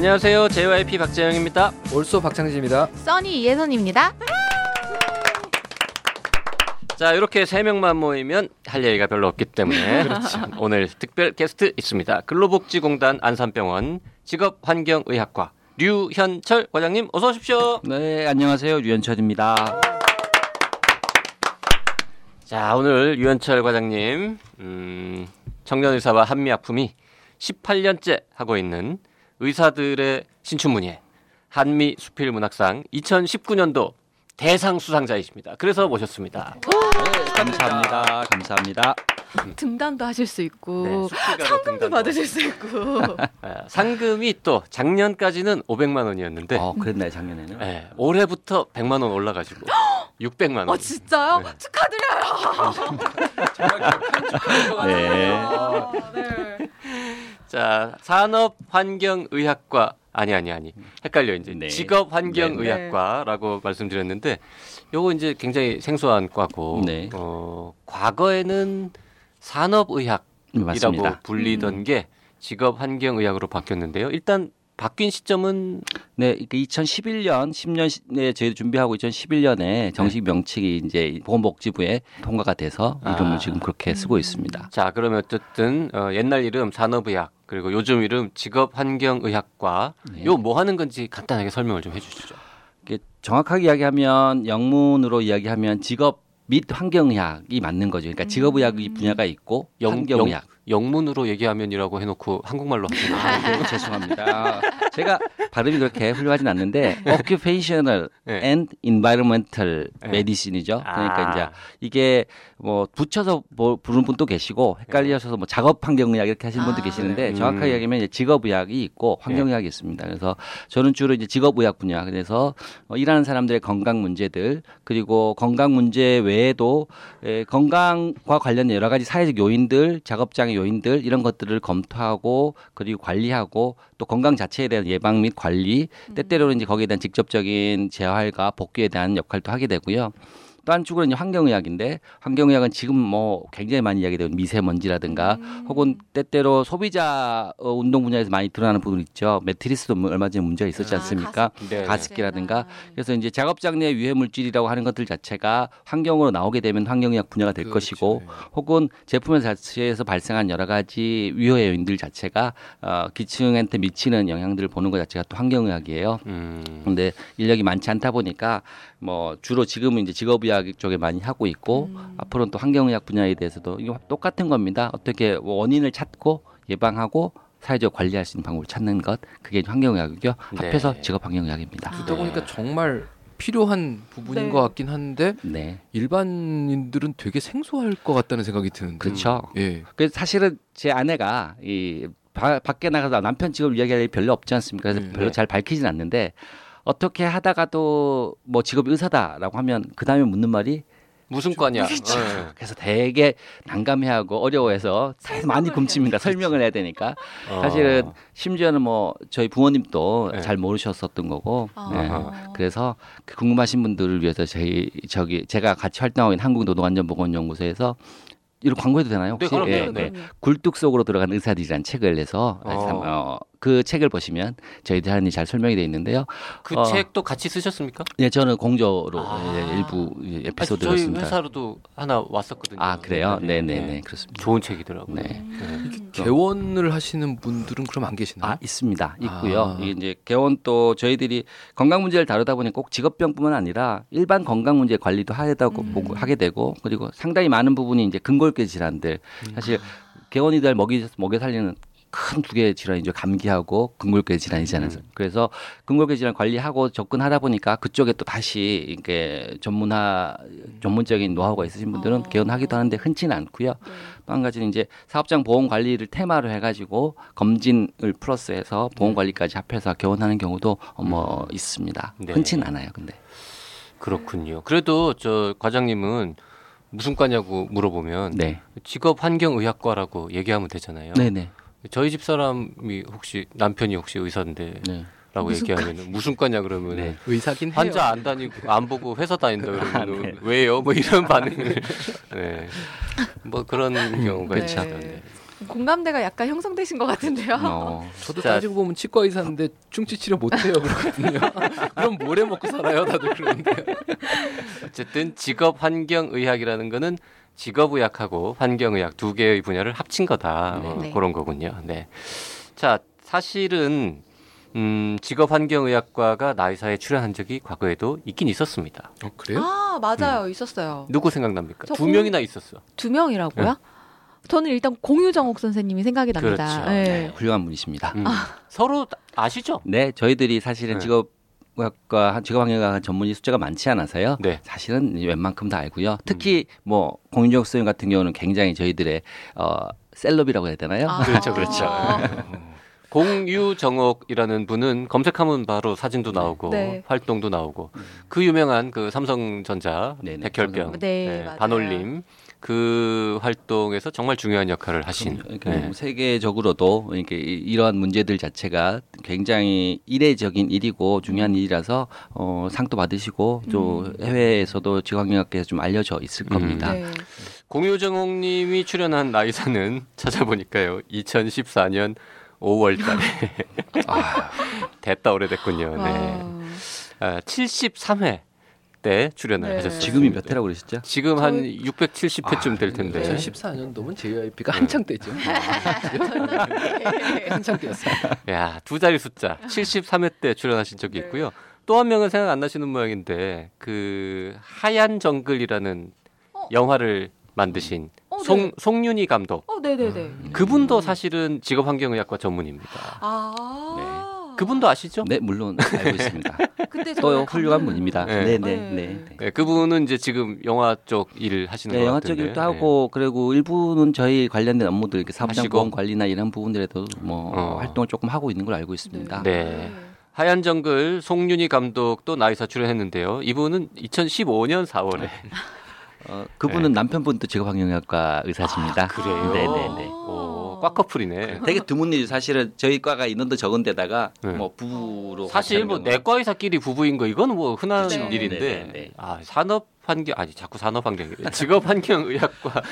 안녕하세요. JYP 박재영입니다. 올소 박창진입니다. 써니 이혜선입니다. 자, 이렇게 세 명만 모이면 할 얘기가 별로 없기 때문에 오늘 특별 게스트 있습니다. 근로복지공단 안산병원 직업환경의학과 류현철 과장님 어서 오십시오. 네, 안녕하세요. 류현철입니다. 자, 오늘 류현철 과장님 음, 청년의사와 한미아픔이 18년째 하고 있는 의사들의 신춘문예 한미 수필 문학상 2019년도 대상 수상자이십니다. 그래서 모셨습니다. 네, 감사합니다. 감사합니다. 등단도 하실 수 네, 있고 수필가로 상금도 받으실 수 있고. 아, 상금이 또 작년까지는 500만 원이었는데 어, 그랬나요, 작년에는? 네, 올해부터 100만 원 올라가지고 600만 원. 어 진짜요? 네. 축하드려요. 네. 아, 네. 자, 산업환경의학과 아니 아니 아니 헷갈려 이제 네. 직업환경의학과라고 말씀드렸는데 요거 이제 굉장히 생소한 과고 네. 어, 과거에는 산업의학이라고 네, 맞습니다. 불리던 음. 게 직업환경의학으로 바뀌었는데요. 일단 바뀐 시점은 네, 그 2011년, 10년에 저희도 준비하고 2011년에 정식 명칭이 이제 보건복지부에 통과가 돼서 이름을 아. 지금 그렇게 쓰고 있습니다. 자 그러면 어쨌든 어, 옛날 이름 산업의학 그리고 요즘 이름 직업환경의학과 네. 요뭐 하는 건지 간단하게 설명을 좀 해주시죠. 정확하게 이야기하면 영문으로 이야기하면 직업 및 환경의학이 맞는 거죠. 그러니까 직업의학의 분야가 있고 영- 환경의학. 영 문으로 얘기하면이라고 해놓고 한국말로 하시는 아, 네, 죄송합니다. 제가 발음이 그렇게 훌륭하진 않는데 occupational 네. and environmental 네. medicine이죠. 그러니까 아. 이제 이게 뭐 붙여서 뭐 부르는 분도 계시고 헷갈리셔서 뭐 작업 환경의학 이렇게 하시는 분도 아. 계시는데 음. 정확하게 얘기하면 이제 직업의학이 있고 환경의학이 있습니다. 그래서 저는 주로 이제 직업의학 분야 그래서 어, 일하는 사람들의 건강 문제들 그리고 건강 문제 외에도 에, 건강과 관련된 여러 가지 사회적 요인들, 작업장의 요인들 이런 것들을 검토하고 그리고 관리하고 또 건강 자체에 대한 예방 및 관리 때때로는 이제 거기에 대한 직접적인 재활과 복귀에 대한 역할도 하게 되고요. 또 한쪽으로는 환경의학인데 환경의학은 지금 뭐 굉장히 많이 이야기되는 미세먼지라든가 혹은 때때로 소비자 어, 운동 분야에서 많이 드러나는 부분 있죠. 매트리스도 뭐 얼마 전에 문제가 있었지 아, 않습니까? 네. 가습 기라든가 그래서 이제 작업장 내 유해 물질이라고 하는 것들 자체가 환경으로 나오게 되면 환경의학 분야가 될 것이고 혹은 제품 자체에서 발생한 여러 가지 위해 요인들 자체가 어, 기층한테 미치는 영향들을 보는 것 자체가 또 환경의학이에요. 음, 근데 인력이 많지 않다 보니까 뭐 주로 지금은 이제 직업의학 쪽에 많이 하고 있고 앞으로는 또 환경의학 분야에 대해서도 이거 똑같은 겁니다. 어떻게 뭐 원인을 찾고 예방하고 사회적 관리할 수 있는 방법을 찾는 것 그게 환경의학이고요. 네. 합해서 직업 환경의학입니다. 아. 듣다 보니까 정말 필요한 부분인 네. 것 같긴 한데 네. 일반인들은 되게 생소할 것 같다는 생각이 드는데. 그렇죠. 예. 그래서 사실은 제 아내가 이 바- 밖에 나가서 남편 직업 이야기할 일이 별로 없지 않습니까? 그래서 네. 별로 잘 밝히진 않는데 어떻게 하다가도 뭐 직업이 의사다라고 하면 그 다음에 묻는 말이 무슨 과냐? 어. 그래서 되게 난감해하고 어려워해서 다 많이 굶칩니다. 설명을 해야 되니까. 어. 사실은 심지어는 뭐 저희 부모님도 네. 잘 모르셨었던 거고. 아. 네. 그래서 그 궁금하신 분들을 위해서 저희 저기 제가 같이 활동하고 있는 한국노동안전보건연구소에서 이런 광고해도 되나요? 네, 혹시? 그럼요. 예, 네. 네. 굴뚝 속으로 들어간 의사들이라는 책을 내서 어. 참, 어, 그 책을 보시면 저희들 하는 일이 잘 설명이 되어 있는데요. 그 어. 책도 같이 쓰셨습니까? 예, 저는 공조로 아. 예, 일부 예, 아니, 에피소드를 저희 씁니다. 회사로도 하나 왔었거든요. 아 그래요? 네, 네네네 네. 그렇습니다. 좋은 책이더라고요. 네. 네. 개원을 하시는 분들은 그럼 안 계시나요? 아 있습니다. 있고요. 아. 이게 이제 개원 또 저희들이 건강 문제를 다루다 보니 꼭 직업병뿐만 아니라 일반 건강 문제 관리도 하다고 음. 보고 하게 되고 그리고 상당히 많은 부분이 이제 근골격 질환들 사실 개원이들 먹이 먹여 살리는 큰 두 개의 질환이죠. 감기하고 근골격 질환이잖아요. 음. 그래서 근골격 질환 관리하고 접근하다 보니까 그쪽에 또 다시 이게 전문화 전문적인 노하우가 있으신 분들은 어. 개원하기도 하는데 흔치는 않고요. 네. 또한 가지는 이제 사업장 보험 관리를 테마로 해가지고 검진을 플러스해서 보험 관리까지 합해서 개원하는 경우도 어, 뭐 있습니다. 네. 흔치는 않아요, 근데. 그렇군요. 그래도 저 과장님은 무슨 과냐고 물어보면 네, 직업 환경의학과라고 얘기하면 되잖아요. 네, 네, 저희 집 사람이 혹시 남편이 혹시 의사인데라고 네. 얘기하면 무슨 과냐 그러면 네. 의사긴 해요. 환자 안 다니고 안 보고 회사 다닌다 아, 그러면 네. 왜요? 뭐 이런 반응을 네. 뭐 그런 경우가 그렇죠. 있죠. 네. 공감대가 약간 형성되신 것 같은데요. 어, 저도 자. 따지고 보면 치과 의사인데 충치 치료 못 해요 그러거든요. 그럼 뭐래 먹고 살아요 다들 그러는데. 어쨌든 직업 환경 의학이라는 거는 직업의학하고 환경의학 두 개의 분야를 합친 거다 어, 네. 그런 거군요. 네. 자 사실은 음, 직업 환경의학과가 나이사에 출연한 적이 과거에도 있긴 있었습니다. 어 그래요? 아 맞아요, 있었어요. 누구 생각납니까? 저두 공- 명이나 있었어. 두 명이라고요? 저는 일단 공유정옥 선생님이 생각이 납니다. 네. 그렇죠. 네. 네. 훌륭한 분이십니다. 음. 서로 아시죠? 네, 저희들이 사실은 네. 직업 학과 직업학영학 전문의 숫자가 많지 않아서요. 네. 사실은 웬만큼 다 알고요. 특히 뭐 공인정 수님 같은 경우는 굉장히 저희들의 어 셀럽이라고 해야 되나요? 아. 그렇죠, 그렇죠. 공유정옥이라는 분은 검색하면 바로 사진도 나오고 네. 활동도 나오고 그 유명한 그 삼성전자 네네, 백혈병. 네, 네, 맞아요. 반올림 그 활동에서 정말 중요한 역할을 하신 그러니까 네. 세계적으로도 이렇게 이- 이러한 문제들 자체가 굉장히 이례적인 일이고 중요한 일이라서 어, 상도 받으시고 또 음. 해외에서도 직업학영학계에서 좀 알려져 있을 음. 겁니다. 네. 공유정옥님이 출연한 나이사는 찾아보니까요 2014년 5월달에 됐다 오래됐군요. 네. 와. 아, 73회 때 출연을 네. 하셨어요. 지금이 몇 회라고 그러셨죠? 지금 한 저희- 670회쯤 될 텐데. 네. 2014년도면 JYP가 한창 때죠. 한창 때였어요. 야, 두 자리 숫자. 73회 때 출연하신 적이 네. 있고요. 또 한 명은 생각 안 나시는 모양인데 그 하얀 정글이라는 어? 영화를 만드신 어, 네. 송 송윤희 감독. 어, 네네네. 음. 그분도 사실은 직업 환경의학과 전문입니다. 아. 그분도 아시죠? 네, 물론 알고 있습니다. 그때 또 훌륭한 분입니다. 네. 네, 네, 네. 네. 네. 네, 그분은 이제 지금 영화 쪽 일을 하시는 네, 것 영화 같은데. 쪽 일도 하고 그리고 일부는 저희 관련된 업무들 이렇게 하시고. 보험 관리나 이런 부분들에도 뭐 어. 활동을 조금 하고 있는 걸로 알고 있습니다. 네. 하얀 정글 송윤희 감독도 나이사 출연했는데요. 이분은 2015년 4월에 어, 그분은 남편분도 직업학영학과 의사십니다. 아, 그래요. 네, 네, 네. 오, 꽉 커플이네. 되게 드문 일이 사실은 저희 과가 인원도 적은 데다가 네. 뭐 부부로 사실 뭐 내과 의사끼리 부부인 거 이건 뭐 흔한 그렇죠. 일인데 네, 네, 네. 아 산업 환경 아니 자꾸 산업 환경이 직업 환경 의학과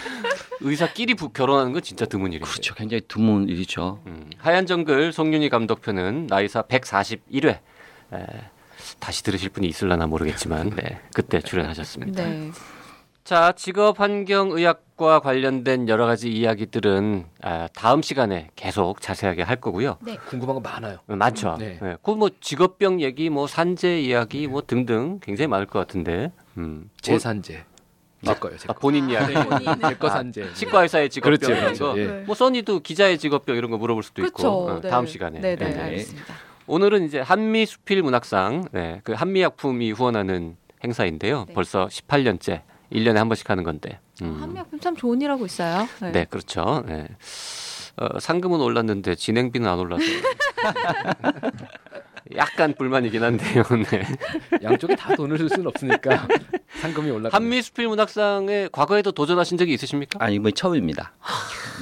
의사끼리 부, 결혼하는 건 진짜 드문 일이에요. 그렇죠. 굉장히 드문 일이죠. 음, 하얀 정글 송윤희 감독표는 나이사 141회 에, 다시 들으실 분이 있을라나 모르겠지만 네, 그때 출연하셨습니다. 네. 자, 직업 환경 의학과 관련된 여러 가지 이야기들은 아, 다음 시간에 계속 자세하게 할 거고요. 궁금한 거 많아요. 어, 많죠. 네. 네. 그뭐 직업병 얘기, 뭐 산재 이야기, 뭐 등등 굉장히 많을 것 같은데. 음. 제 산재. 제 거요. 제 아, 거. 본인 이야기. 제거 아, 산재. 치과 의사의 직업병 그렇죠, 이런 그렇죠. 거. 예. 뭐 써니도 기자의 직업병 이런 거 물어볼 수도 있고. 그렇죠. 어, 네. 다음 시간에. 네, 네, 네. 알겠습니다. 오늘은 이제 한미 수필 문학상, 네, 그 한미약품이 후원하는 행사인데요. 네. 벌써 18년째, 1년에 한 번씩 하는 건데. 음. 한미약품 참 좋은 일 하고 있어요. 네. 네, 그렇죠. 네. 어, 상금은 올랐는데 진행비는 안 올라서 약간 불만이긴 한데요. 네. 양쪽에 다 돈을 쓸 수는 없으니까 상금이 올라가. 한미 수필 문학상에 과거에도 도전하신 적이 있으십니까? 아, 이번이 처음입니다.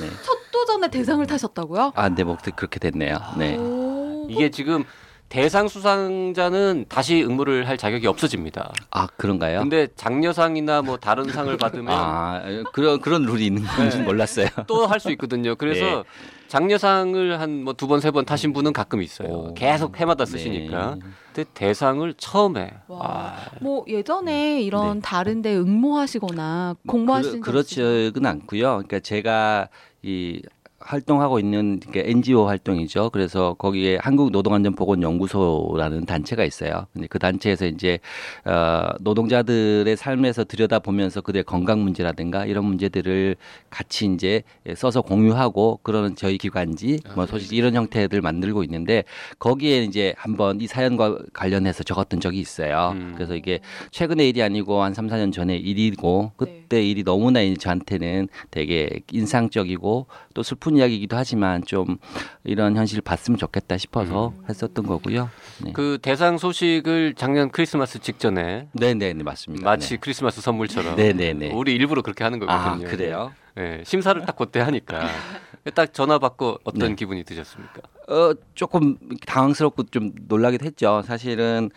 네. 첫 도전에 대상을 타셨다고요? 아, 네, 뭐 그렇게 됐네요. 네. 오. 이게 지금 대상 수상자는 다시 응모를 할 자격이 없어집니다. 아, 그런가요? 근데 장려상이나 뭐 다른 상을 받으면 아, 그런 그런 룰이 있는 건지 네. 몰랐어요. 또 할 수 있거든요. 그래서 네. 장려상을 한 뭐 두 번 세 번 타신 분은 가끔 있어요. 오. 계속 해마다 쓰시니까. 네. 근데 대상을 처음에 와. 아, 뭐 예전에 이런 네. 다른데 응모하시거나 뭐 공모하신 그? 그렇지는 않고요. 그러니까 제가 이 활동하고 있는 게 NGO 활동이죠. 그래서 거기에 한국 노동안전보건연구소라는 단체가 있어요. 근데 그 단체에서 이제 어 노동자들의 삶에서 들여다 보면서 그들의 건강 문제라든가 이런 문제들을 같이 이제 써서 공유하고 그러는 저희 기관지 뭐 소식 이런 형태들 만들고 있는데 거기에 이제 한번 이 사연과 관련해서 적었던 적이 있어요. 음. 그래서 이게 최근의 일이 아니고 한 3, 4년 전의 일이고 네. 그때 일이 너무나 이제 저한테는 되게 인상적이고 또 슬픈 이야기이기도 하지만 좀 이런 현실을 봤으면 좋겠다 싶어서 음. 했었던 거고요. 네. 그 대상 소식을 작년 크리스마스 직전에 네, 네, 네, 맞습니다. 마치 크리스마스 선물처럼 네, 네, 네. 우리 일부러 그렇게 하는 아, 거거든요. 그래요? 네, 심사를 딱 그때 하니까 딱 전화 받고 어떤 네. 기분이 드셨습니까? 어, 조금 당황스럽고 좀 놀라기도 했죠. 사실은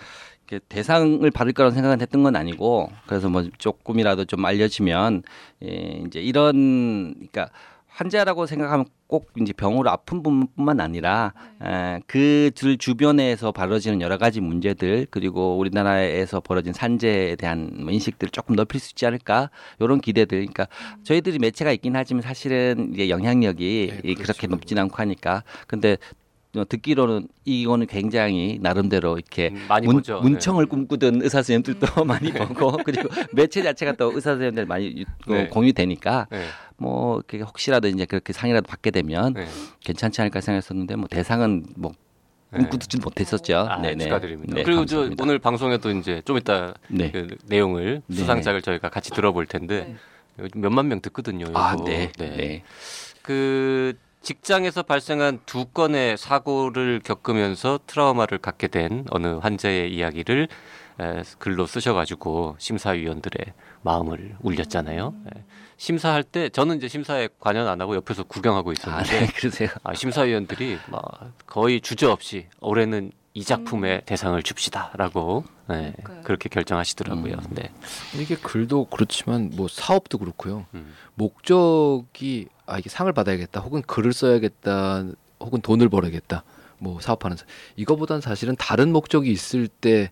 대상을 받을 거라는 생각은 했던 건 아니고 그래서 뭐 조금이라도 좀 알려지면 예, 이제 이런 그러니까 환자라고 생각하면 꼭 이제 병으로 아픈 분뿐만 아니라 에, 그들 주변에서 벌어지는 여러 가지 문제들 그리고 우리나라에서 벌어진 산재에 대한 뭐 인식들을 조금 넓힐 수 있지 않을까? 이런 기대들. 그러니까 저희들이 매체가 있긴 하지만 사실은 이제 영향력이 네. 그렇게 높진 않고 하니까. 근데 어, 듣기로는 이거는 굉장히 나름대로 이렇게 음, 많이 문, 보죠. 네. 문청을 꿈꾸던 의사 선생님들도 많이 보고 그리고 매체 자체가 또 의사 선생님들 많이 유- 어, 네. 공유되니까 네. 뭐 혹시라도 이제 그렇게 상이라도 받게 되면 네. 괜찮지 않을까 생각했었는데 뭐 대상은 뭐 네. 꿈꾸지 못했었죠. 아, 네네. 축하드립니다. 네, 그리고 감사합니다. 저 오늘 방송에도 이제 좀 이따 네. 그 내용을 네. 수상작을 저희가 같이 들어볼 텐데 요즘 몇만 명 듣거든요. 아, 요거. 네. 네. 그 직장에서 발생한 두 건의 사고를 겪으면서 트라우마를 갖게 된 어느 환자의 이야기를 에, 글로 쓰셔가지고 심사위원들의 마음을 울렸잖아요. 예. 심사할 때 저는 이제 심사에 관여 안 하고 옆에서 구경하고 아, 있었는데 네. 그러세요. 아, 심사위원들이 막 거의 주저 없이 올해는 이 작품에 대상을 줍시다라고 네. 그렇게 결정하시더라고요. 음. 네. 이게 글도 그렇지만 뭐 사업도 그렇고요. 음. 목적이 아 이게 상을 받아야겠다 혹은 글을 써야겠다 혹은 돈을 벌어야겠다 뭐 사업하는 사- 이거보단 사실은 다른 목적이 있을 때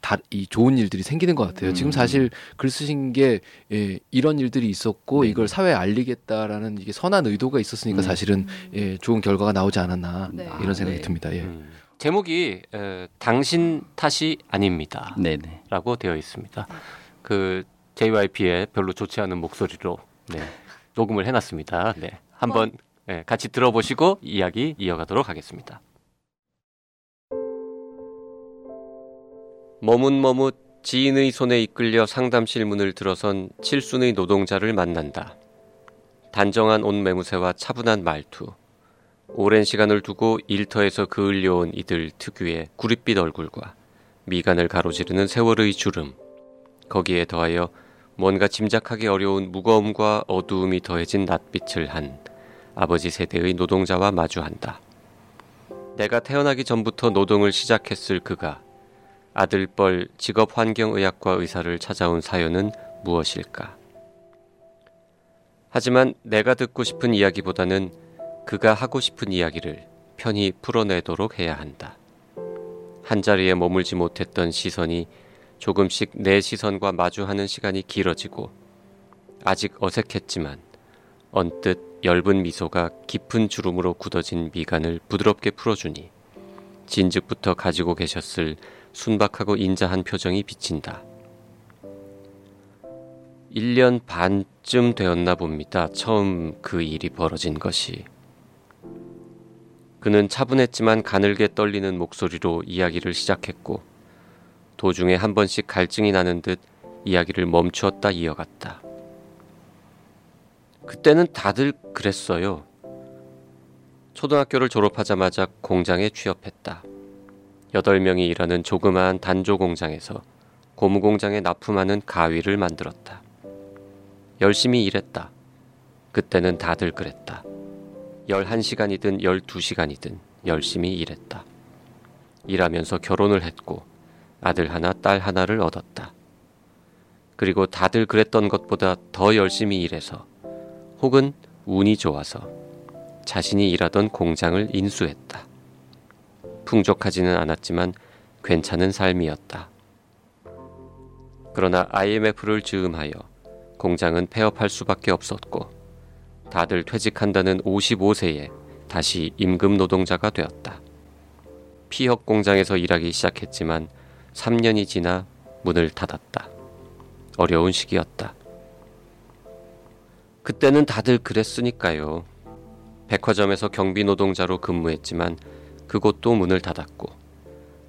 다 이 좋은 일들이 생기는 것 같아요. 지금 음. 사실 글 쓰신 게 예, 이런 일들이 있었고 네네. 이걸 사회에 알리겠다라는 이게 선한 의도가 있었으니까 음. 사실은 예, 좋은 결과가 나오지 않았나 네. 이런 생각이 네. 듭니다. 예. 음. 제목이 에, 당신 탓이 아닙니다. 네네. 라고 되어 있습니다. 그 JYP의 별로 좋지 않은 목소리로 네, 녹음을 해놨습니다. 네, 한번 네, 같이 들어보시고 이야기 이어가도록 하겠습니다. 머뭇머뭇 지인의 손에 이끌려 상담실 문을 들어선 칠순의 노동자를 만난다. 단정한 옷 매무새와 차분한 말투. 오랜 시간을 두고 일터에서 그을려온 이들 특유의 구릿빛 얼굴과 미간을 가로지르는 세월의 주름. 거기에 더하여 뭔가 짐작하기 어려운 무거움과 어두움이 더해진 낯빛을 한 아버지 세대의 노동자와 마주한다. 내가 태어나기 전부터 노동을 시작했을 그가 아들뻘 직업환경의학과 의사를 찾아온 사연은 무엇일까? 하지만 내가 듣고 싶은 이야기보다는 그가 하고 싶은 이야기를 편히 풀어내도록 해야 한다. 한자리에 머물지 못했던 시선이 조금씩 내 시선과 마주하는 시간이 길어지고 아직 어색했지만 언뜻 엷은 미소가 깊은 주름으로 굳어진 미간을 부드럽게 풀어주니 진즉부터 가지고 계셨을 순박하고 인자한 표정이 비친다. 1년 반쯤 되었나 봅니다. 처음 그 일이 벌어진 것이. 그는 차분했지만 가늘게 떨리는 목소리로 이야기를 시작했고 도중에 한 번씩 갈증이 나는 듯 이야기를 멈추었다 이어갔다. 그때는 다들 그랬어요. 초등학교를 졸업하자마자 공장에 취업했다. 여덟 명이 일하는 조그마한 단조 공장에서 고무 공장에 납품하는 가위를 만들었다. 열심히 일했다. 그때는 다들 그랬다. 11시간이든 12시간이든 열심히 일했다. 일하면서 결혼을 했고 아들 하나, 딸 하나를 얻었다. 그리고 다들 그랬던 것보다 더 열심히 일해서 혹은 운이 좋아서 자신이 일하던 공장을 인수했다. 풍족하지는 않았지만 괜찮은 삶이었다. 그러나 IMF를 즈음하여 공장은 폐업할 수밖에 없었고 다들 퇴직한다는 55세에 다시 임금 노동자가 되었다. 피혁 공장에서 일하기 시작했지만 3년이 지나 문을 닫았다. 어려운 시기였다. 그때는 다들 그랬으니까요. 백화점에서 경비 노동자로 근무했지만 그곳도 문을 닫았고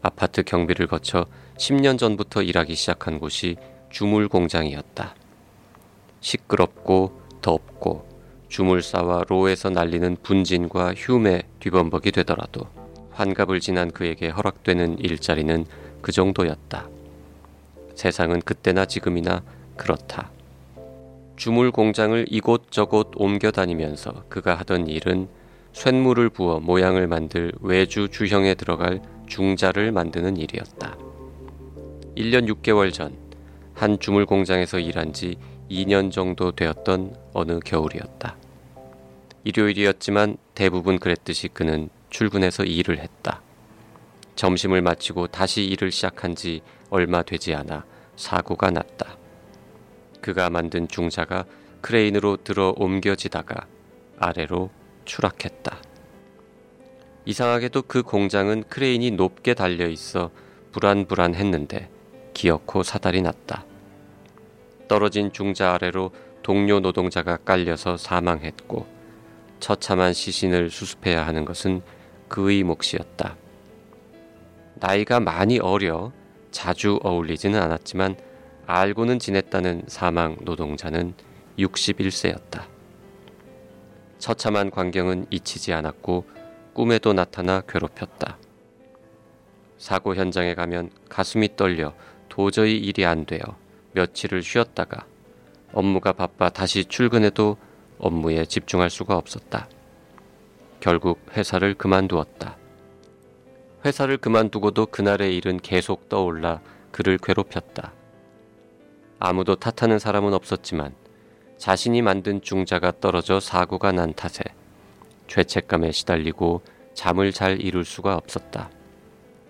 아파트 경비를 거쳐 10년 전부터 일하기 시작한 곳이 주물 공장이었다. 시끄럽고 덥고 주물사와 로에서 날리는 분진과 흉에 뒤범벅이 되더라도 환갑을 지난 그에게 허락되는 일자리는 그 정도였다. 세상은 그때나 지금이나 그렇다. 주물 공장을 이곳저곳 옮겨 다니면서 그가 하던 일은 쇳물을 부어 모양을 만들 외주 주형에 들어갈 중자를 만드는 일이었다. 1년 6개월 전 한 주물 공장에서 일한 지 2년 정도 되었던 어느 겨울이었다. 일요일이었지만 대부분 그랬듯이 그는 출근해서 일을 했다. 점심을 마치고 다시 일을 시작한 지 얼마 되지 않아 사고가 났다. 그가 만든 중자가 크레인으로 들어 옮겨지다가 아래로 추락했다. 이상하게도 그 공장은 크레인이 높게 달려 있어 불안불안했는데 기어코 사달이 났다. 떨어진 중자 아래로 동료 노동자가 깔려서 사망했고 처참한 시신을 수습해야 하는 것은 그의 몫이었다. 나이가 많이 어려 자주 어울리지는 않았지만 알고는 지냈다는 사망 노동자는 61세였다. 처참한 광경은 잊히지 않았고 꿈에도 나타나 괴롭혔다. 사고 현장에 가면 가슴이 떨려 도저히 일이 안 되어 며칠을 쉬었다가 업무가 바빠 다시 출근해도 업무에 집중할 수가 없었다. 결국 회사를 그만두었다. 회사를 그만두고도 그날의 일은 계속 떠올라 그를 괴롭혔다. 아무도 탓하는 사람은 없었지만 자신이 만든 중자가 떨어져 사고가 난 탓에 죄책감에 시달리고 잠을 잘 이룰 수가 없었다.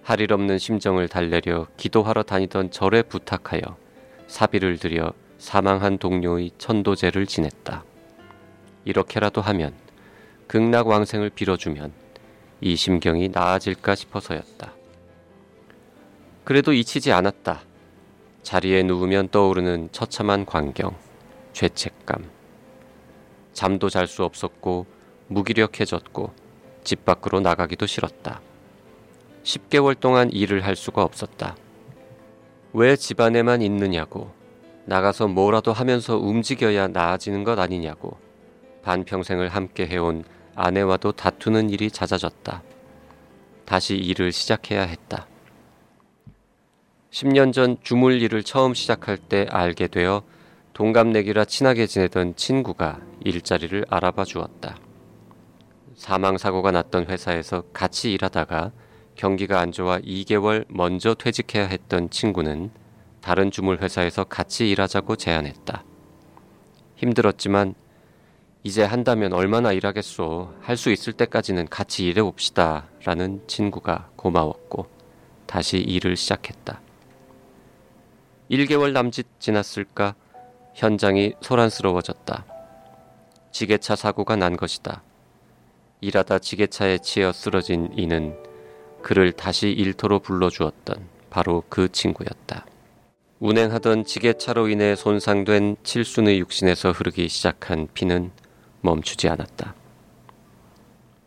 할 일 없는 심정을 달래려 기도하러 다니던 절에 부탁하여 사비를 들여 사망한 동료의 천도제를 지냈다. 이렇게라도 하면 극락 왕생을 빌어주면 이 심경이 나아질까 싶어서였다. 그래도 잊히지 않았다. 자리에 누우면 떠오르는 처참한 광경, 죄책감. 잠도 잘 수 없었고 무기력해졌고 집 밖으로 나가기도 싫었다. 10개월 동안 일을 할 수가 없었다. 왜 집안에만 있느냐고, 나가서 뭐라도 하면서 움직여야 나아지는 것 아니냐고, 반평생을 함께 해온 아내와도 다투는 일이 잦아졌다. 다시 일을 시작해야 했다. 10년 전 주물 일을 처음 시작할 때 알게 되어 동갑내기라 친하게 지내던 친구가 일자리를 알아봐 주었다. 사망사고가 났던 회사에서 같이 일하다가 경기가 안 좋아 2개월 먼저 퇴직해야 했던 친구는 다른 주물 회사에서 같이 일하자고 제안했다. 힘들었지만 이제 한다면 얼마나 일하겠소. 할 수 있을 때까지는 같이 일해 봅시다. 라는 친구가 고마웠고 다시 일을 시작했다. 1개월 남짓 지났을까 현장이 소란스러워졌다. 지게차 사고가 난 것이다. 일하다 지게차에 치여 쓰러진 이는 그를 다시 일터로 불러주었던 바로 그 친구였다. 운행하던 지게차로 인해 손상된 칠순의 육신에서 흐르기 시작한 피는 멈추지 않았다.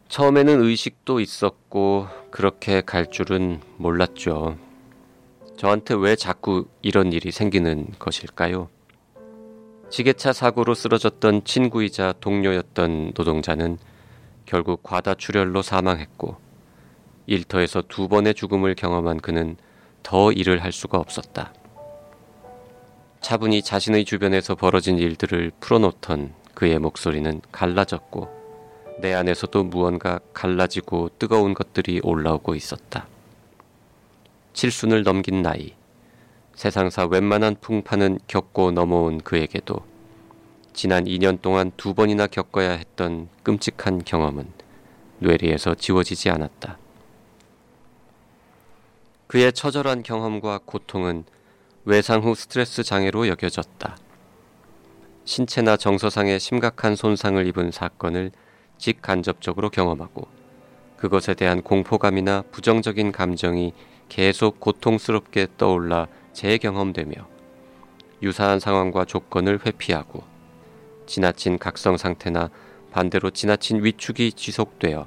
처음에는 의식도 있었고 그렇게 갈 줄은 몰랐죠. 저한테 왜 자꾸 이런 일이 생기는 것일까요? 지게차 사고로 쓰러졌던 친구이자 동료였던 노동자는 결국 과다출혈로 사망했고 일터에서 두 번의 죽음을 경험한 그는 더 일을 할 수가 없었다. 차분히 자신의 주변에서 벌어진 일들을 풀어놓던 그의 목소리는 갈라졌고 내 안에서도 무언가 갈라지고 뜨거운 것들이 올라오고 있었다. 칠순을 넘긴 나이, 세상사 웬만한 풍파는 겪고 넘어온 그에게도 지난 2년 동안 두 번이나 겪어야 했던 끔찍한 경험은 뇌리에서 지워지지 않았다. 그의 처절한 경험과 고통은 외상 후 스트레스 장애로 여겨졌다. 신체나 정서상의 심각한 손상을 입은 사건을 직간접적으로 경험하고 그것에 대한 공포감이나 부정적인 감정이 계속 고통스럽게 떠올라 재경험되며 유사한 상황과 조건을 회피하고 지나친 각성 상태나 반대로 지나친 위축이 지속되어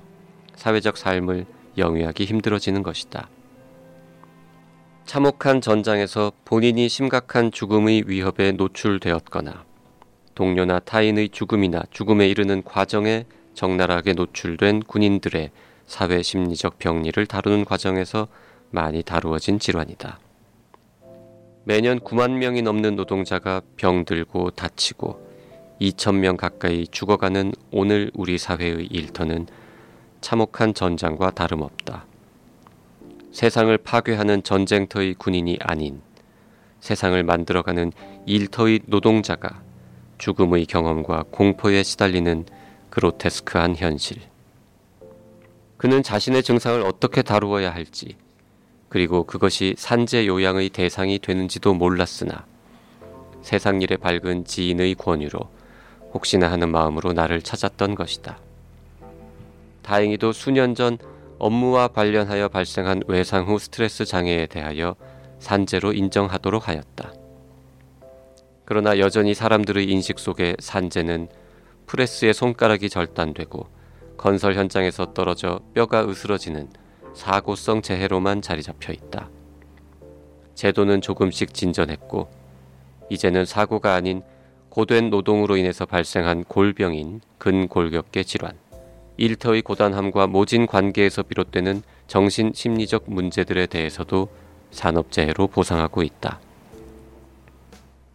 사회적 삶을 영위하기 힘들어지는 것이다. 참혹한 전장에서 본인이 심각한 죽음의 위협에 노출되었거나 동료나 타인의 죽음이나 죽음에 이르는 과정에 적나라하게 노출된 군인들의 사회 심리적 병리를 다루는 과정에서 많이 다루어진 질환이다. 매년 9만 명이 넘는 노동자가 병들고 다치고 2천 명 가까이 죽어가는 오늘 우리 사회의 일터는 참혹한 전장과 다름없다. 세상을 파괴하는 전쟁터의 군인이 아닌 세상을 만들어가는 일터의 노동자가 죽음의 경험과 공포에 시달리는 그로테스크한 현실. 그는 자신의 증상을 어떻게 다루어야 할지, 그리고 그것이 산재 요양의 대상이 되는지도 몰랐으나 세상 일에 밝은 지인의 권유로 혹시나 하는 마음으로 나를 찾았던 것이다. 다행히도 수년 전 업무와 관련하여 발생한 외상 후 스트레스 장애에 대하여 산재로 인정하도록 하였다. 그러나 여전히 사람들의 인식 속에 산재는 프레스의 손가락이 절단되고 건설 현장에서 떨어져 뼈가 으스러지는 사고성 재해로만 자리 잡혀 있다. 제도는 조금씩 진전했고 이제는 사고가 아닌 고된 노동으로 인해서 발생한 골병인 근골격계 질환, 일터의 고단함과 모진 관계에서 비롯되는 정신 심리적 문제들에 대해서도 산업재해로 보상하고 있다.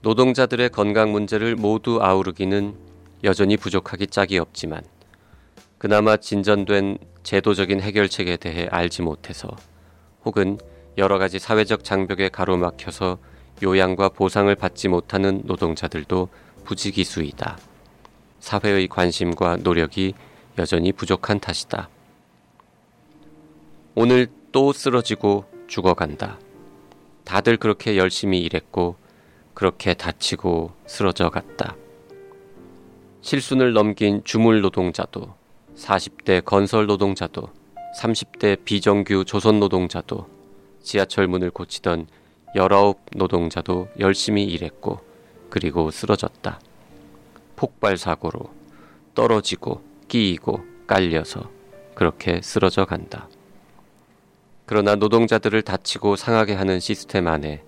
노동자들의 건강 문제를 모두 아우르기는 여전히 부족하기 짝이 없지만 그나마 진전된 제도적인 해결책에 대해 알지 못해서 혹은 여러 가지 사회적 장벽에 가로막혀서 요양과 보상을 받지 못하는 노동자들도 부지기수이다. 사회의 관심과 노력이 여전히 부족한 탓이다. 오늘 또 쓰러지고 죽어간다. 다들 그렇게 열심히 일했고 그렇게 다치고 쓰러져 갔다. 실순을 넘긴 주물 노동자도 40대 건설 노동자도 30대 비정규 조선 노동자도 지하철 문을 고치던 19 노동자도 열심히 일했고 그리고 쓰러졌다. 폭발 사고로 떨어지고 끼이고 깔려서 그렇게 쓰러져 간다. 그러나 노동자들을 다치고 상하게 하는 시스템 안에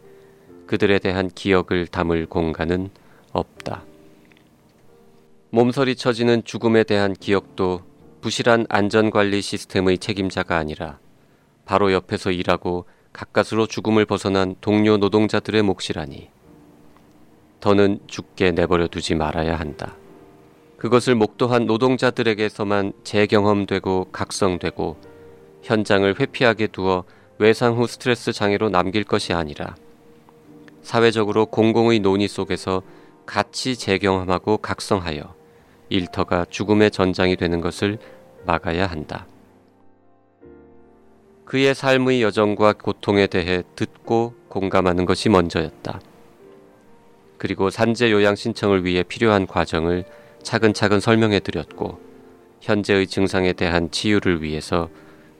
그들에 대한 기억을 담을 공간은 없다. 몸서리 쳐지는 죽음에 대한 기억도 부실한 안전관리 시스템의 책임자가 아니라 바로 옆에서 일하고 가까스로 죽음을 벗어난 동료 노동자들의 몫이라니. 더는 죽게 내버려 두지 말아야 한다. 그것을 목도한 노동자들에게서만 재경험되고 각성되고 현장을 회피하게 두어 외상 후 스트레스 장애로 남길 것이 아니라 사회적으로 공공의 논의 속에서 같이 재경험하고 각성하여 일터가 죽음의 전장이 되는 것을 막아야 한다. 그의 삶의 여정과 고통에 대해 듣고 공감하는 것이 먼저였다. 그리고 산재 요양 신청을 위해 필요한 과정을 차근차근 설명해 드렸고 현재의 증상에 대한 치유를 위해서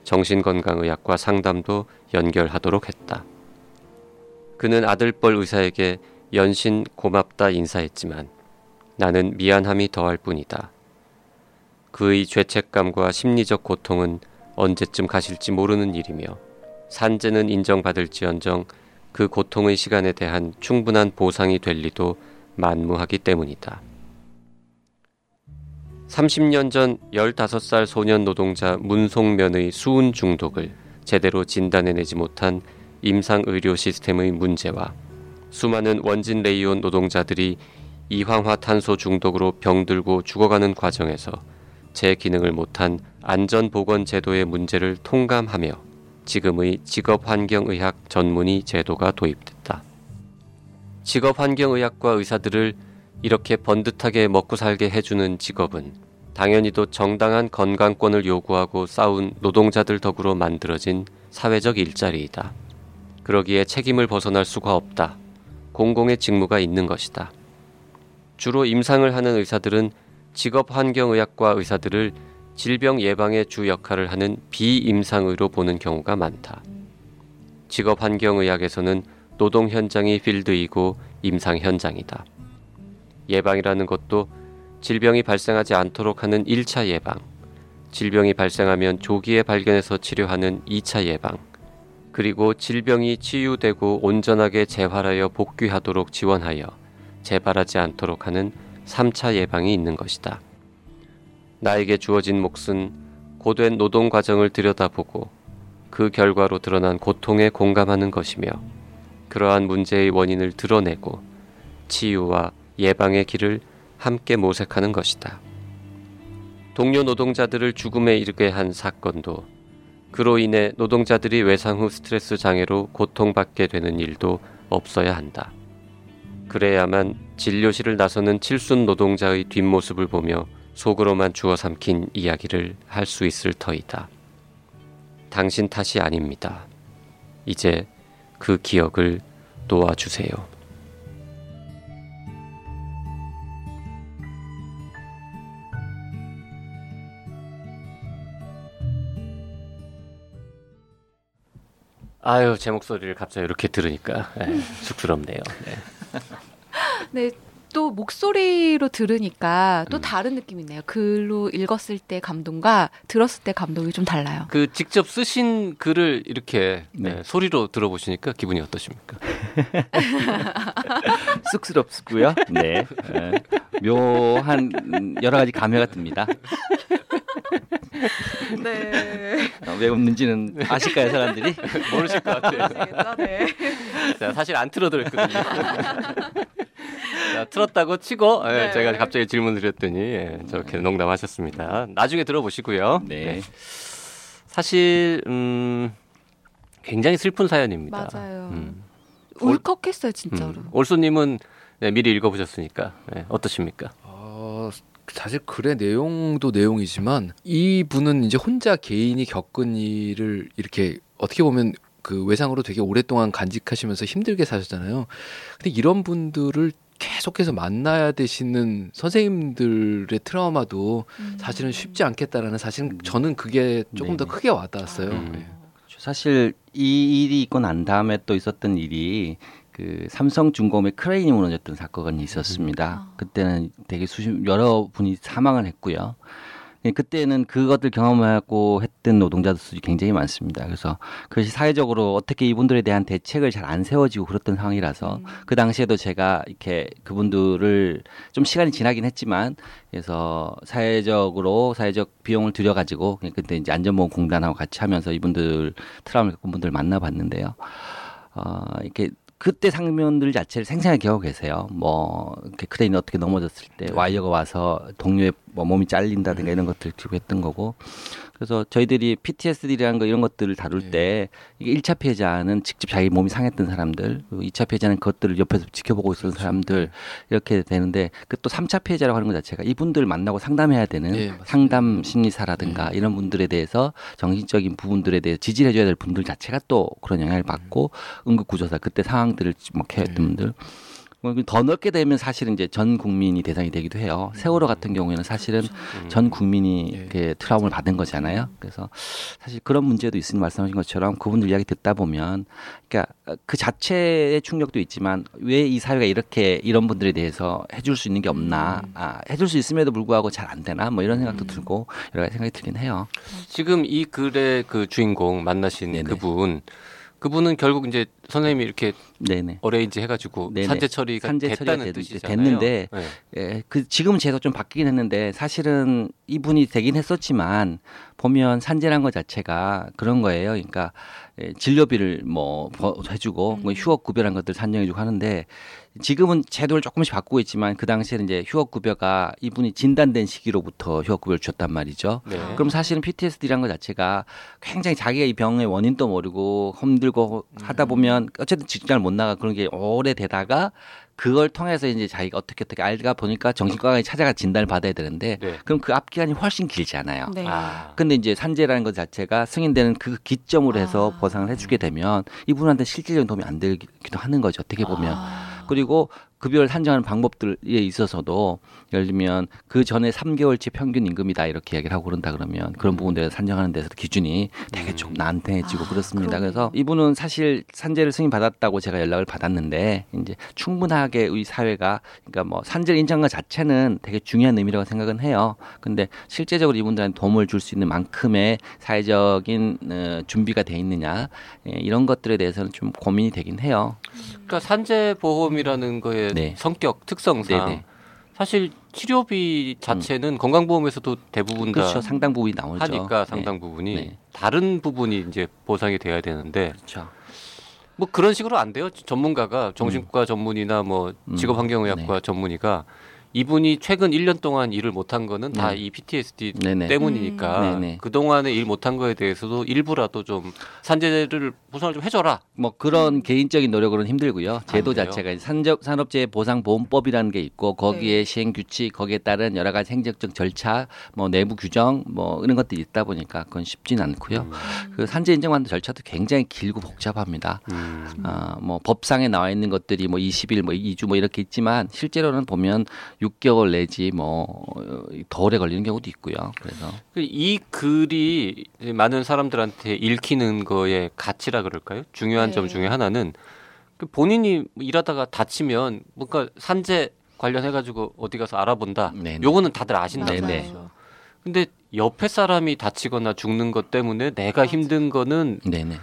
정신건강의학과 상담도 연결하도록 했다. 그는 아들뻘 의사에게 연신 고맙다 인사했지만 나는 미안함이 더할 뿐이다. 그의 죄책감과 심리적 고통은 언제쯤 가실지 모르는 일이며 산재는 인정받을지언정 그 고통의 시간에 대한 충분한 보상이 될 리도 만무하기 때문이다. 30년 전 15살 소년 노동자 문송면의 수은 중독을 제대로 진단해내지 못한 임상 의료 시스템의 문제와 수많은 원진 레이온 노동자들이 이황화탄소 중독으로 병들고 죽어가는 과정에서 제 기능을 못한 안전보건제도의 문제를 통감하며 지금의 직업환경의학 전문의 제도가 도입됐다. 직업환경의학과 의사들을 이렇게 번듯하게 먹고 살게 해주는 직업은 당연히도 정당한 건강권을 요구하고 싸운 노동자들 덕으로 만들어진 사회적 일자리이다. 그러기에 책임을 벗어날 수가 없다. 공공의 직무가 있는 것이다. 주로 임상을 하는 의사들은 직업환경의학과 의사들을 질병 예방의 주 역할을 하는 비임상의로 보는 경우가 많다. 직업환경의학에서는 노동 현장이 필드이고 임상 현장이다. 예방이라는 것도 질병이 발생하지 않도록 하는 1차 예방, 질병이 발생하면 조기에 발견해서 치료하는 2차 예방, 그리고 질병이 치유되고 온전하게 재활하여 복귀하도록 지원하여 재발하지 않도록 하는 3차 예방이 있는 것이다. 나에게 주어진 몫은 고된 노동 과정을 들여다보고 그 결과로 드러난 고통에 공감하는 것이며 그러한 문제의 원인을 드러내고 치유와 예방의 길을 함께 모색하는 것이다. 동료 노동자들을 죽음에 이르게 한 사건도 그로 인해 노동자들이 외상 후 스트레스 장애로 고통받게 되는 일도 없어야 한다. 그래야만 진료실을 나서는 칠순 노동자의 뒷모습을 보며 속으로만 주워 삼킨 이야기를 할 수 있을 터이다. 당신 탓이 아닙니다. 이제 그 기억을 놓아주세요. 아유 제 목소리를 갑자기 이렇게 들으니까 네, 쑥스럽네요. 네. 네, 또 목소리로 들으니까 또 음. 다른 느낌이 있네요. 글로 읽었을 때 감동과 들었을 때 감동이 좀 달라요. 그 직접 쓰신 글을 이렇게 네. 네, 소리로 들어보시니까 기분이 어떠십니까? 쑥스럽고요. 네. 예. 묘한 음, 여러 가지 감회가 듭니다. 네. 어, 왜 웃는지는 아실까요, 사람들이? 모르실 것 같아요. 네. 제가 사실 안 틀어드렸거든요. 자, 틀었다고 치고 예, 네. 제가 갑자기 질문 드렸더니 예, 저렇게 농담하셨습니다. 나중에 들어보시고요. 네. 네. 사실 음, 굉장히 슬픈 사연입니다. 맞아요. 음. 울컥했어요, 진짜로. 음. 올소님은 네, 미리 읽어보셨으니까 네, 어떠십니까? 어, 사실 글의 내용도 내용이지만 이 분은 이제 혼자 개인이 겪은 일을 이렇게 어떻게 보면 그 외상으로 되게 오랫동안 간직하시면서 힘들게 사셨잖아요. 근데 이런 분들을 계속해서 만나야 되시는 선생님들의 트라우마도 음. 사실은 쉽지 않겠다라는 사실 저는 그게 조금 더 네. 크게 와닿았어요. 음. 네. 사실 이 일이 있고 난 다음에 또 있었던 일이 그 삼성중공업의 크레인이 무너졌던 사건이 있었습니다. 아. 그때는 되게 수십 여러 분이 사망을 했고요. 예, 그때는 그것들 경험하고 했던 노동자들 수이 굉장히 많습니다. 그래서 그것이 사회적으로 어떻게 이분들에 대한 대책을 잘 안 세워지고 그랬던 상황이라서 음. 그 당시에도 제가 이렇게 그분들을 좀 시간이 지나긴 했지만 그래서 사회적으로 사회적 비용을 들여가지고 그때 이제 안전보험공단하고 같이 하면서 이분들 트라우마 겪은 분들 만나봤는데요. 어, 이렇게 그때 상면들 자체를 생생하게 기억하고 계세요. 뭐 크레인이 어떻게 넘어졌을 때 와이어가 와서 동료의 뭐 몸이 잘린다든가 이런 것들을 기록했던 거고. 그래서 저희들이 PTSD라는 거 이런 것들을 다룰 때 이게 1차 피해자는 직접 자기 몸이 상했던 사람들, 그리고 2차 피해자는 그것들을 옆에서 지켜보고 있었던 사람들 이렇게 되는데 그 또 3차 피해자라고 하는 것 자체가 이분들 만나고 상담해야 되는 예. 상담 심리사라든가 이런 분들에 대해서 정신적인 부분들에 대해서 지지를 해줘야 될 분들 자체가 또 그런 영향을 받고 응급구조사 그때 상황 들을 뭐 케어했던 분들 뭐더 넓게 되면 사실은 이제 전 국민이 대상이 되기도 해요. 세월호 같은 경우에는 사실은 전 국민이 예. 이렇게 트라우마를 받은 거잖아요. 그래서 사실 그런 문제도 있으니 말씀하신 것처럼 그분들 이야기 듣다 보면 그러니까 그 자체의 충격도 있지만 왜 이 사회가 이렇게 이런 분들에 대해서 해줄 수 있는 게 없나 아, 해줄 수 있음에도 불구하고 잘 안 되나 뭐 이런 생각도 들고 여러 가지 생각이 들긴 해요. 지금 이 글의 그 주인공 만나신 네네. 그분 그분은 결국 이제 선생님이 이렇게 네네. 어레인지 해가지고 네네. 산재 처리가 산재 처리가 됐다는 됐- 뜻이잖아요. 됐는데 네. 예, 그 지금은 제가 좀 바뀌긴 했는데 사실은 이분이 되긴 했었지만 보면 산재란 것 자체가 그런 거예요. 그러니까 예, 진료비를 뭐 버- 해주고 뭐 휴업 급여란 것들 산정해주고 하는데 지금은 제도를 조금씩 바꾸고 있지만 그 당시에는 이제 휴업 급여가 이분이 진단된 시기로부터 휴업 급여를 줬단 말이죠. 네. 그럼 사실은 PTSD라는 것 자체가 굉장히 자기가 이 병의 원인도 모르고 힘들고 하다 보면 어쨌든 직장을 못 나가 그런 게 오래 되다가 그걸 통해서 이제 자기가 어떻게 어떻게 알다 보니까 정신과에 찾아가 진단을 받아야 되는데 네. 그럼 그 앞 기간이 훨씬 길잖아요. 네. 아. 근데 이제 산재라는 것 자체가 승인되는 그 기점으로 해서 아. 보상을 해주게 되면 이분한테 실질적인 도움이 안 되기도 하는 거죠. 어떻게 보면. 아. 그리고 급여를 산정하는 방법들에 있어서도 예를 들면 그 전에 3개월치 평균 임금이다 이렇게 이야기를 하고 그런다 그러면 그런 부분들에 산정하는 데서 기준이 되게 좀 난해지고 아, 그렇습니다. 그러네요. 그래서 이분은 사실 산재를 승인 받았다고 제가 연락을 받았는데 이제 충분하게 우리 사회가 그러니까 뭐 산재를 인정한 것 자체는 되게 중요한 의미라고 생각은 해요. 근데 실제적으로 이분들한테 도움을 줄 수 있는 만큼의 사회적인 어, 준비가 돼 있느냐 예, 이런 것들에 대해서는 좀 고민이 되긴 해요. 그러니까 산재 보험이라는 거의 네. 성격 특성상 네네. 사실 치료비 자체는 건강보험에서도 대부분 다 그렇죠. 상당 부분이 나오죠. 하니까 네. 상당 부분이 네. 다른 부분이 이제 보상이 돼야 되는데 그렇죠. 뭐 그런 식으로 안 돼요. 전문가가 정신과 전문의나 뭐 음. 직업환경의학과 전문의가 이분이 최근 1년 동안 일을 못한 거는 다 네. 이 PTSD 네네. 때문이니까 음. 네네. 그 동안에 일 못한 거에 대해서도 일부라도 좀 산재를 보상을 좀 해줘라. 뭐 그런 개인적인 노력으로는 힘들고요. 제도? 자체가 산업 산업재해 보상 보험법이라는 게 있고 거기에 네. 시행 규칙 거기에 따른 여러 가지 행정적 절차 뭐 내부 규정 뭐 이런 것들이 있다 보니까 그건 쉽진 않고요. 음. 그 산재 인정받는 절차도 굉장히 길고 복잡합니다. 음. 아, 뭐 법상에 나와 있는 것들이 뭐 20일 뭐 2주 뭐 이렇게 있지만 실제로는 보면 6개월 내지 뭐 더 오래 걸리는 경우도 있고요. 그래서 그이 글이 많은 사람들한테 읽히는 거의 가치라 그럴까요? 중요한 네. 점 중에 하나는 그 본인이 일하다가 다치면 뭔가 산재 관련해 가지고 어디 가서 알아본다. 네네. 요거는 다들 아신다. 네네. 네. 근데 옆에 사람이 다치거나 죽는 것 때문에 내가 맞아. 힘든 거는 네네.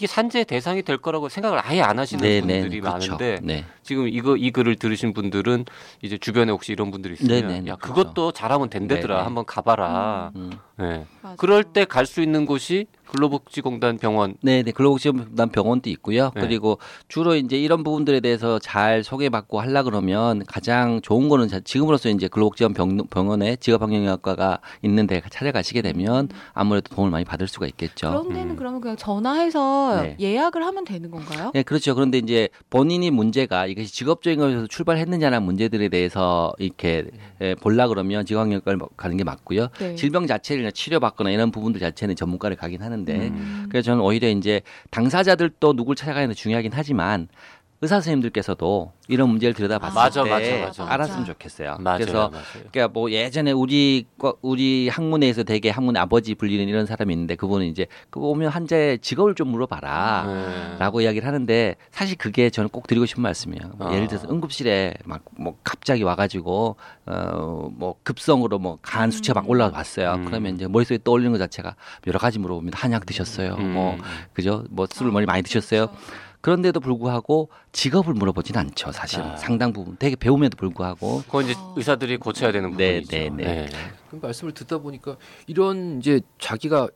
이게 산재 대상이 될 거라고 생각을 아예 안 하시는 네네. 분들이 그렇죠. 많은데 네. 지금 이거 이 글을 들으신 분들은 이제 주변에 혹시 이런 분들이 있으면 네네, 야 그렇죠. 그것도 잘하면 된대더라. 한번 가봐라. 음. 네. 맞아요. 그럴 때 갈 수 있는 곳이 근로복지공단 병원. 네, 네. 근로복지관 병원도 있고요. 네. 그리고 주로 이제 이런 부분들에 대해서 잘 소개받고 하려 그러면 가장 좋은 거는 자- 지금으로서 이제 근로복지관 병, 병원에 직업환경의학과가 있는 데 찾아가시게 되면 아무래도 도움을 많이 받을 수가 있겠죠. 그런 데는 음. 그러면 그냥 전화해서 네. 예약을 하면 되는 건가요? 네, 그렇죠. 그런데 이제 본인이 문제가 이것이 직업적인 것에서 출발했느냐는 문제들에 대해서 이렇게 예, 볼라 그러면 직업환경과를 가는 게 맞고요. 네. 질병 자체를 그냥 치료받거나 이런 부분들 자체는 전문가를 가긴 하는데 음. 그래서 저는 오히려 이제 당사자들도 누굴 찾아가는 게 중요하긴 하지만 의사 선생님들께서도 이런 문제를 들여다봤을 맞아, 때 맞아, 맞아. 알았으면 좋겠어요. 맞아요, 그래서 맞아요. 그러니까 뭐 예전에 우리 과- 우리 학문에서 되게 학문 아버지 불리는 이런 사람이 있는데 그분은 이제 그 오면 환자의 직업을 좀 물어봐라. 네. 라고 이야기를 하는데 사실 그게 저는 꼭 드리고 싶은 말씀이에요. 뭐 아. 예를 들어서 응급실에 막 뭐 갑자기 와가지고 어뭐 급성으로 뭐 간 수치가 막 올라와 봤어요. 음. 그러면 이제 머릿속에 떠올리는 것 자체가 여러 가지 물어봅니다. 한약 드셨어요? 음. 뭐 그죠? 뭐 술을 많이 많이 그렇죠. 드셨어요? 그 런데도 불구하고 직업을 물어보진 않죠. 사실은 아. 상당 부분 되게 배움에도 불구하고 그건 이제 의사들이 고쳐야 되는 네, 부분이죠. 네, 네. 그 말씀을 듣다 보니까 이런 이제 자기가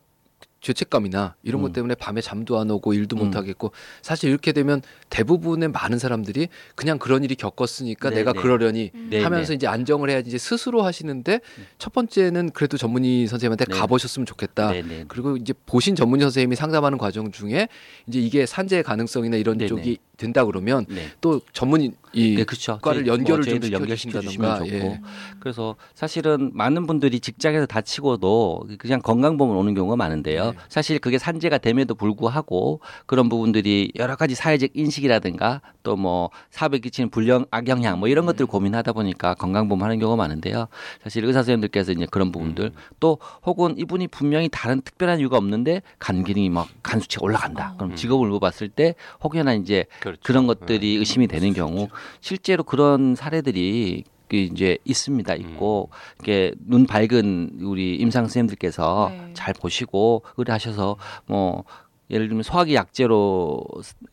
죄책감이나 이런 것 음. 때문에 밤에 잠도 안 오고 일도 음. 못 하겠고 사실 이렇게 되면 대부분의 많은 사람들이 그냥 그런 일이 겪었으니까 네, 내가 네. 그러려니 네, 하면서 이제 안정을 해야지 이제 스스로 하시는데 첫 번째는 그래도 전문의 선생님한테 네. 가보셨으면 좋겠다. 네, 네. 그리고 이제 보신 전문의 선생님이 상담하는 과정 중에 이제 이게 산재 가능성이나 이런. 쪽이 된다 그러면 네. 또 전문의 이 네, 그렇죠. 과를 연결을 뭐좀 저희들 연결시켜 시켜주신다던가, 주시면 좋고. 예. 그래서 사실은 많은 분들이 직장에서 다치고도 그냥 건강보험을 오는 경우가 많은데요. 네. 사실 그게 산재가 됨에도 불구하고 그런 부분들이 여러 가지 사회적 인식이라든가 또 뭐 사업에 끼치는 불량 악영향 뭐 이런 것들 을 고민하다 보니까 건강보험 하는 경우가 많은데요. 사실 의사 선생님들께서 이제 그런 부분들 또 혹은 이분이 분명히 다른 특별한 이유가 없는데 간 기능이 막 간 수치가 올라간다. 그럼 직업을 물어봤을 때 혹여나 이제 그렇죠. 그런 것들이 의심이 되는 경우 실제로 그런 사례들이 그 이제 있습니다 있고 이게 눈 밝은 우리 임상 선생님들께서 네. 잘 보시고 의뢰하셔서 뭐 예를 들면 소화기 약제로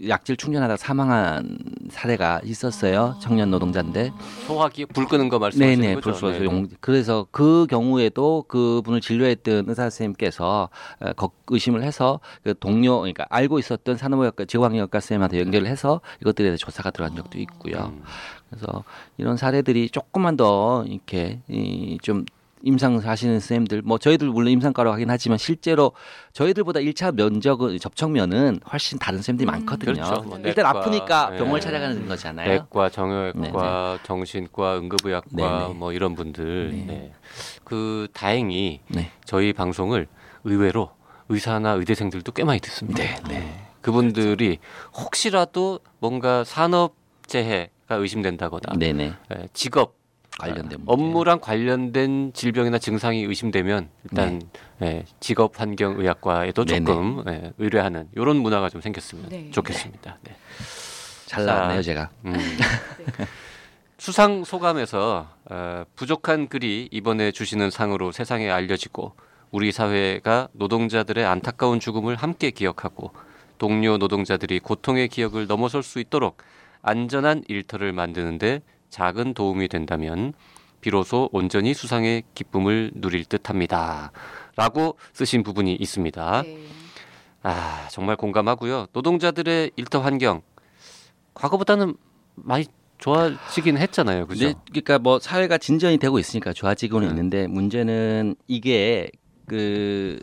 약질 충전하다 사망한 사례가 있었어요 청년 노동자인데 소화기 불 끄는 거 말씀하시는 네네 거죠? 불소서 네. 용 그래서 그 경우에도 그분을 진료했던 의사 선생님께서 어, 걱- 의심을 해서 그 동료 그러니까 알고 있었던 산업의학과 지방의학과 선생님한테 연결을 해서 이것들에 대해 조사가 들어간 적도 있고요. 음. 그래서 이런 사례들이 조금만 더 이렇게 이, 좀 임상 하시는 선생님들 뭐 저희들 물론 임상과로 하긴 하지만 실제로 저희들보다 1차 면적은 접촉면은 훨씬 다른 선생님들이 음. 많거든요. 그렇죠. 뭐 일단 내과, 아프니까 네. 병원을 찾아가는 거잖아요. 내과, 정형외과, 정신과, 응급의학과 네네. 뭐 이런 분들. 네. 네. 그 다행히 네. 저희 방송을 의외로 의사나 의대생들도 꽤 많이 듣습니다. 네, 네. 그분들이 혹시라도 뭔가 산업 재해 의심된다거나 네네 예, 직업 관련된. 업무랑 관련된 질병이나 증상이 의심되면 일단 예, 직업 환경 의학과에도 네네. 조금 예, 의뢰하는 이런 문화가 좀 생겼으면 네. 좋겠습니다. 네. 잘 자, 나왔네요 제가. 음. 수상 소감에서 어, 부족한 글이 이번에 주시는 상으로 세상에 알려지고 우리 사회가 노동자들의 안타까운 죽음을 함께 기억하고 동료 노동자들이 고통의 기억을 넘어설 수 있도록 안전한 일터를 만드는데 작은 도움이 된다면 비로소 온전히 수상의 기쁨을 누릴 듯합니다. 라고 쓰신 부분이 있습니다. 네. 아, 정말 공감하고요. 노동자들의 일터 환경 과거보다는 많이 좋아지긴 했잖아요. 그죠? 네, 그러니까 뭐 사회가 진전이 되고 있으니까 좋아지고는 네. 있는데 문제는 이게 그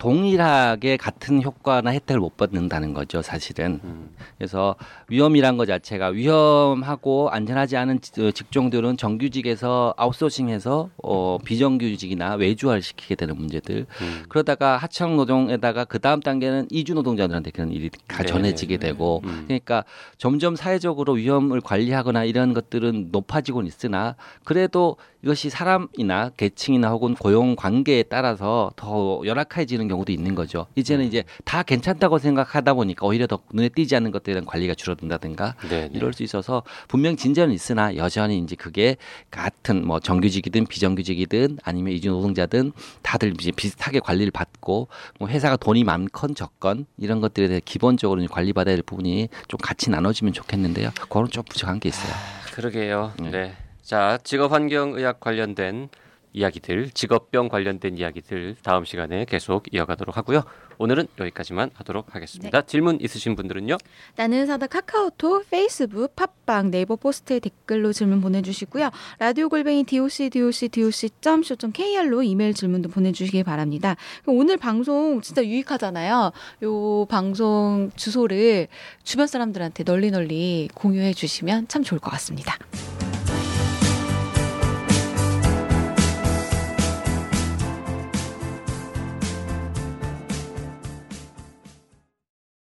동일하게 같은 효과나 혜택을 못 받는다는 거죠, 사실은. 음, 그래서 위험이란 것 자체가 위험하고 안전하지 않은 지- 어, 직종들은 정규직에서 아웃소싱해서 어, 비정규직이나 외주화를 시키게 되는 문제들. 음. 그러다가 하청 노동에다가 그 다음 단계는 이주 노동자들한테 그런 일이 가 네, 전해지게 네, 네. 되고 음. 그러니까 점점 사회적으로 위험을 관리하거나 이런 것들은 높아지고는 있으나 그래도 이것이 사람이나 계층이나 혹은 고용 관계에 따라서 더 열악해지는 경우도 있는 거죠. 이제는 이제 다 괜찮다고 생각하다 보니까 오히려 더 눈에 띄지 않는 것들에 대한 관리가 줄어든다든가 네, 네. 이럴 수 있어서 분명 진전은 있으나 여전히 이제 그게 같은 뭐 정규직이든 비정규직이든 아니면 이주 노동자든 다들 이제 비슷하게 관리를 받고 뭐 회사가 돈이 많건 적건 이런 것들에 대해 기본적으로 관리받아야 될 부분이 좀 같이 나눠지면 좋겠는데요. 그거는 좀 부족한 게 있어요. 그러게요. 네. 네. 자, 직업 환경 의학 관련된 이야기들, 직업병 관련된 이야기들 다음 시간에 계속 이어가도록 하고요. 오늘은 여기까지만 하도록 하겠습니다. 질문 있으신 분들은요? 나는 의사다 카카오톡, 페이스북, 팟빵, 네이버 포스트에 댓글로 질문 보내주시고요. 라디오 골뱅이 doc doc doc kr로 이메일 질문도 보내주시기 바랍니다. 오늘 방송 진짜 유익하잖아요. 요 방송 주소를 주변 사람들한테 널리 널리 공유해 주시면 참 좋을 것 같습니다.